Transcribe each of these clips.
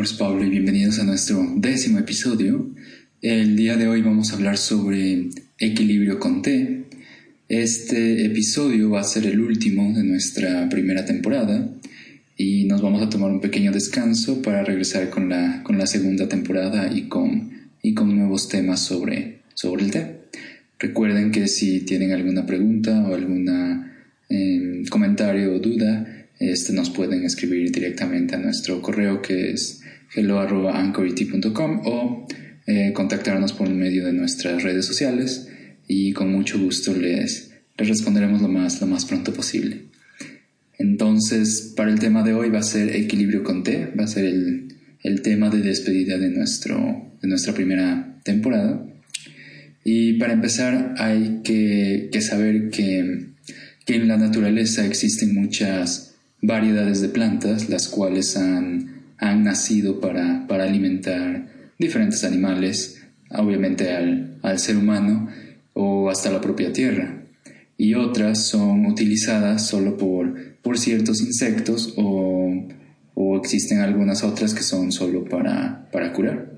nombre Pablo y bienvenidos a nuestro décimo episodio. El día de hoy vamos a hablar sobre equilibrio con T. Este episodio va a ser el último de nuestra primera temporada y nos vamos a tomar un pequeño descanso para regresar con la, con la segunda temporada y con, y con nuevos temas sobre, sobre el té. Recuerden que si tienen alguna pregunta o algún comentario o duda, este, nos pueden escribir directamente a nuestro correo que es hello.anchority.com o eh, contactarnos por medio de nuestras redes sociales y con mucho gusto les, les responderemos lo más, lo más pronto posible. Entonces, para el tema de hoy va a ser equilibrio con T, va a ser el, el tema de despedida de, nuestro, de nuestra primera temporada. Y para empezar hay que, que saber que, que en la naturaleza existen muchas variedades de plantas, las cuales han, han nacido para, para, alimentar diferentes animales, obviamente al, al, ser humano o hasta la propia tierra. Y otras son utilizadas solo por, por ciertos insectos o, o existen algunas otras que son solo para, para curar.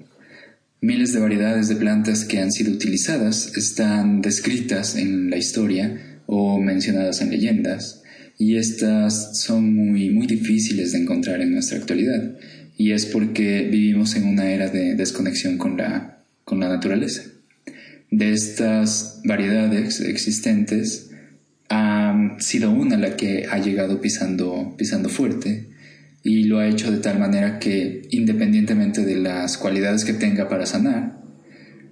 Miles de variedades de plantas que han sido utilizadas están descritas en la historia o mencionadas en leyendas y estas son muy, muy difíciles de encontrar en nuestra actualidad y es porque vivimos en una era de desconexión con la, con la naturaleza. De estas variedades existentes, ha sido una la que ha llegado pisando, pisando fuerte y lo ha hecho de tal manera que independientemente de las cualidades que tenga para sanar,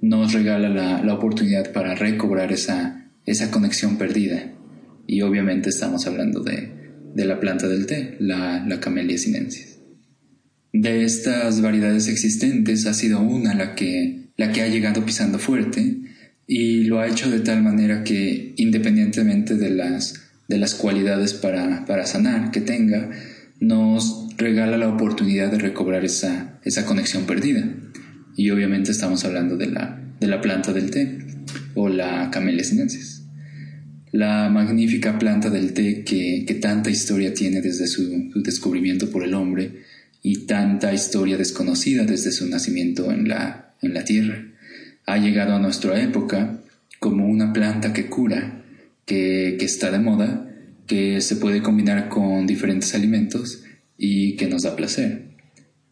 nos regala la, la oportunidad para recobrar esa, esa conexión perdida y obviamente estamos hablando de, de la planta del té, la, la Camellia sinensis. De estas variedades existentes ha sido una la que, la que ha llegado pisando fuerte y lo ha hecho de tal manera que independientemente de las, de las cualidades para, para sanar que tenga, nos regala la oportunidad de recobrar esa, esa conexión perdida. Y obviamente estamos hablando de la, de la planta del té o la Camellia sinensis la magnífica planta del té que, que tanta historia tiene desde su, descubrimiento por el hombre y tanta historia desconocida desde su nacimiento en la, en la tierra. Ha llegado a nuestra época como una planta que cura, que, que está de moda, que se puede combinar con diferentes alimentos y que nos da placer.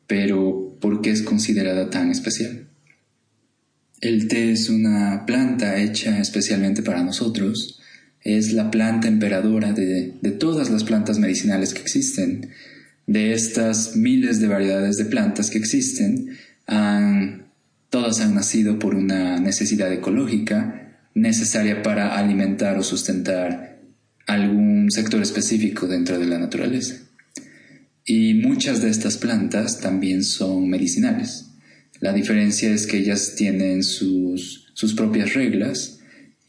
Pero, ¿por qué es considerada tan especial? El té es una planta hecha especialmente para nosotros, es la planta emperadora de, de, todas las plantas medicinales que existen. De estas miles de variedades de plantas que existen, han, todas han nacido por una necesidad ecológica necesaria para alimentar o sustentar algún sector específico dentro de la naturaleza. Y muchas de estas plantas también son medicinales. La diferencia es que ellas tienen sus, sus propias reglas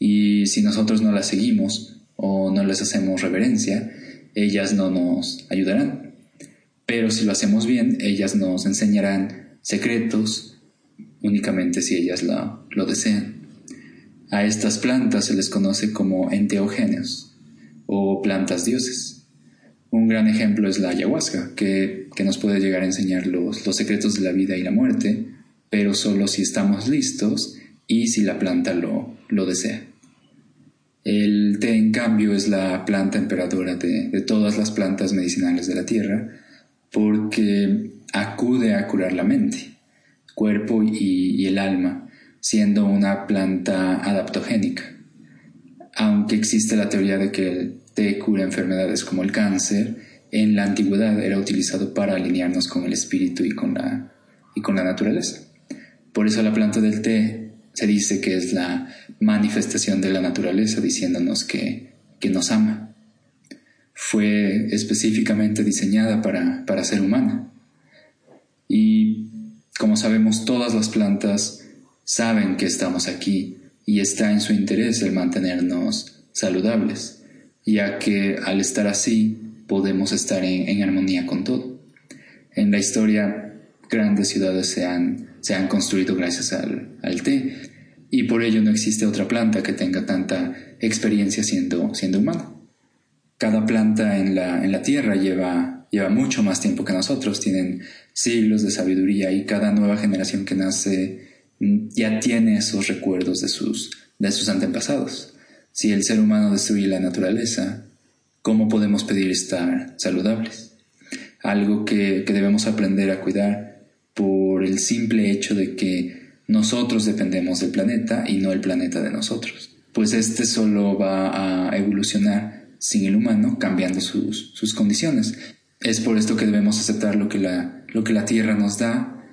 y si nosotros no las seguimos o no les hacemos reverencia, ellas no nos ayudarán. Pero si lo hacemos bien, ellas nos enseñarán secretos únicamente si ellas lo, lo desean. A estas plantas se les conoce como enteogéneos o plantas dioses. Un gran ejemplo es la ayahuasca, que, que nos puede llegar a enseñar los, los secretos de la vida y la muerte, pero solo si estamos listos y si la planta lo, lo desea. El té, en cambio, es la planta emperadora de, todas las plantas medicinales de la tierra porque acude a curar la mente, cuerpo y, y el alma, siendo una planta adaptogénica. Aunque existe la teoría de que el té cura enfermedades como el cáncer, en la antigüedad era utilizado para alinearnos con el espíritu y con la, y con la naturaleza. Por eso la planta del té se dice que es la manifestación de la naturaleza diciéndonos que, que nos ama. Fue específicamente diseñada para, para ser humana. Y como sabemos, todas las plantas saben que estamos aquí y está en su interés el mantenernos saludables, ya que al estar así podemos estar en, armonía con todo. En la historia, grandes ciudades se han, se han construido gracias al, al té y por ello no existe otra planta que tenga tanta experiencia siendo, siendo humana. Cada planta en la, en la tierra lleva, lleva mucho más tiempo que nosotros, tienen siglos de sabiduría y cada nueva generación que nace mm, ya tiene esos recuerdos de sus, de sus antepasados. Si el ser humano destruye la naturaleza, ¿cómo podemos pedir estar saludables? Algo que, que debemos aprender a cuidar por el simple hecho de que nosotros dependemos del planeta y no el planeta de nosotros. Pues este solo va a evolucionar sin el humano, cambiando sus, sus condiciones. Es por esto que debemos aceptar lo que la, lo que la Tierra nos da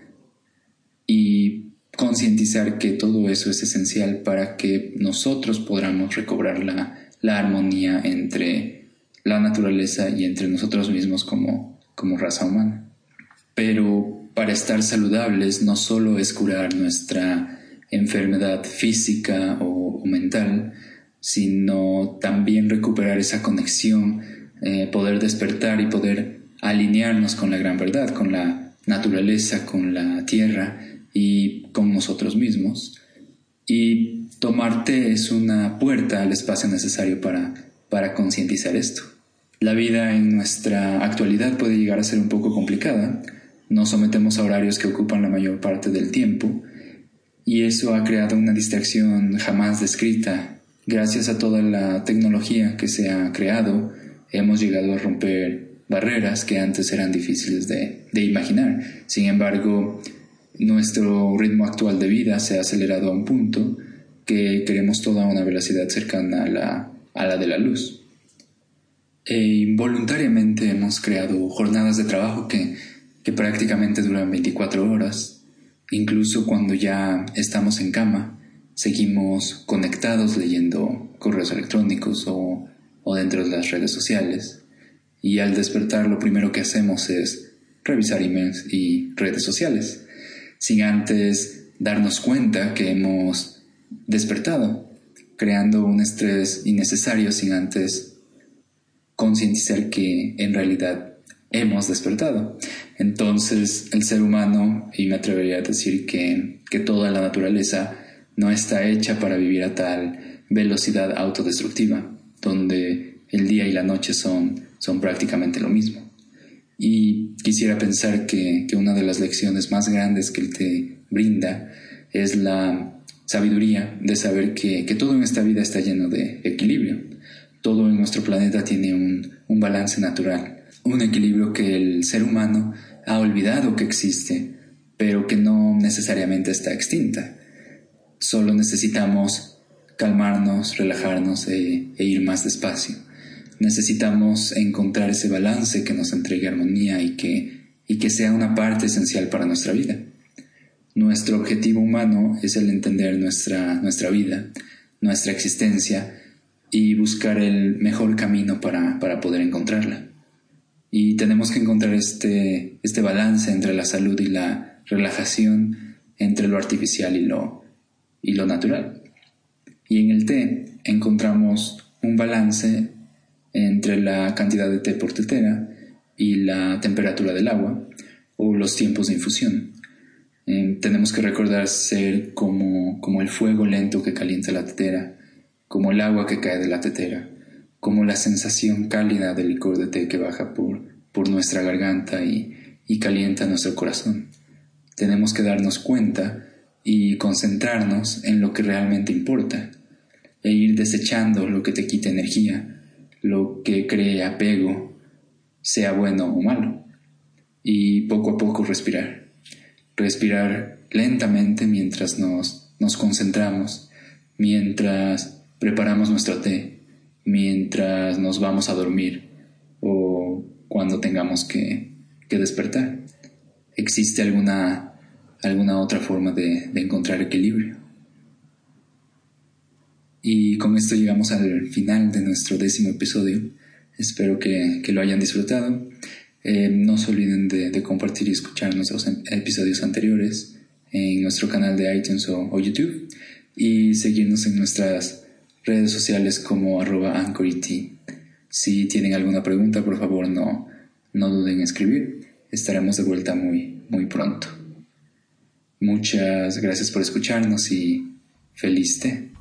y concientizar que todo eso es esencial para que nosotros podamos recobrar la, la armonía entre la naturaleza y entre nosotros mismos como, como raza humana. Pero estar saludables no solo es curar nuestra enfermedad física o, mental, sino también recuperar esa conexión, eh, poder despertar y poder alinearnos con la gran verdad, con la naturaleza, con la tierra y con nosotros mismos. Y tomarte es una puerta al espacio necesario para, para concientizar esto. La vida en nuestra actualidad puede llegar a ser un poco complicada, nos sometemos a horarios que ocupan la mayor parte del tiempo y eso ha creado una distracción jamás descrita. Gracias a toda la tecnología que se ha creado, hemos llegado a romper barreras que antes eran difíciles de, imaginar. Sin embargo, nuestro ritmo actual de vida se ha acelerado a un punto que queremos toda una velocidad cercana a la, a la de la luz. E involuntariamente hemos creado jornadas de trabajo que que prácticamente duran 24 horas. Incluso cuando ya estamos en cama, seguimos conectados leyendo correos electrónicos o, o dentro de las redes sociales. Y al despertar lo primero que hacemos es revisar emails y redes sociales, sin antes darnos cuenta que hemos despertado, creando un estrés innecesario sin antes concientizar que en realidad hemos despertado. Entonces el ser humano, y me atrevería a decir que, que toda la naturaleza no está hecha para vivir a tal velocidad autodestructiva, donde el día y la noche son, son prácticamente lo mismo. Y quisiera pensar que, que una de las lecciones más grandes que él te brinda es la sabiduría de saber que, que, todo en esta vida está lleno de equilibrio. Todo en nuestro planeta tiene un, un balance natural un equilibrio que el ser humano ha olvidado que existe, pero que no necesariamente está extinta. Solo necesitamos calmarnos, relajarnos e, e, ir más despacio. Necesitamos encontrar ese balance que nos entregue armonía y que, y que sea una parte esencial para nuestra vida. Nuestro objetivo humano es el entender nuestra, nuestra vida, nuestra existencia y buscar el mejor camino para, para poder encontrarla. Y tenemos que encontrar este, este balance entre la salud y la relajación, entre lo artificial y lo, y lo natural. Y en el té encontramos un balance entre la cantidad de té por tetera y la temperatura del agua o los tiempos de infusión. Eh, tenemos que recordar ser como, como el fuego lento que calienta la tetera, como el agua que cae de la tetera, como la sensación cálida del licor de té que baja por, por nuestra garganta y, y calienta nuestro corazón. Tenemos que darnos cuenta y concentrarnos en lo que realmente importa e ir desechando lo que te quita energía, lo que cree apego, sea bueno o malo, y poco a poco respirar. Respirar lentamente mientras nos, nos concentramos, mientras preparamos nuestro té, mientras nos vamos a dormir o cuando tengamos que, despertar. ¿Existe alguna, alguna otra forma de, encontrar equilibrio? Y con esto llegamos al final de nuestro décimo episodio. Espero que, que lo hayan disfrutado Eh, no se olviden de, compartir y escuchar nuestros episodios anteriores en nuestro canal de iTunes o, YouTube y seguirnos en nuestras redes sociales como arroba Si tienen alguna pregunta, por favor no, no duden en escribir. Estaremos de vuelta muy, muy pronto. Muchas gracias por escucharnos y feliz té.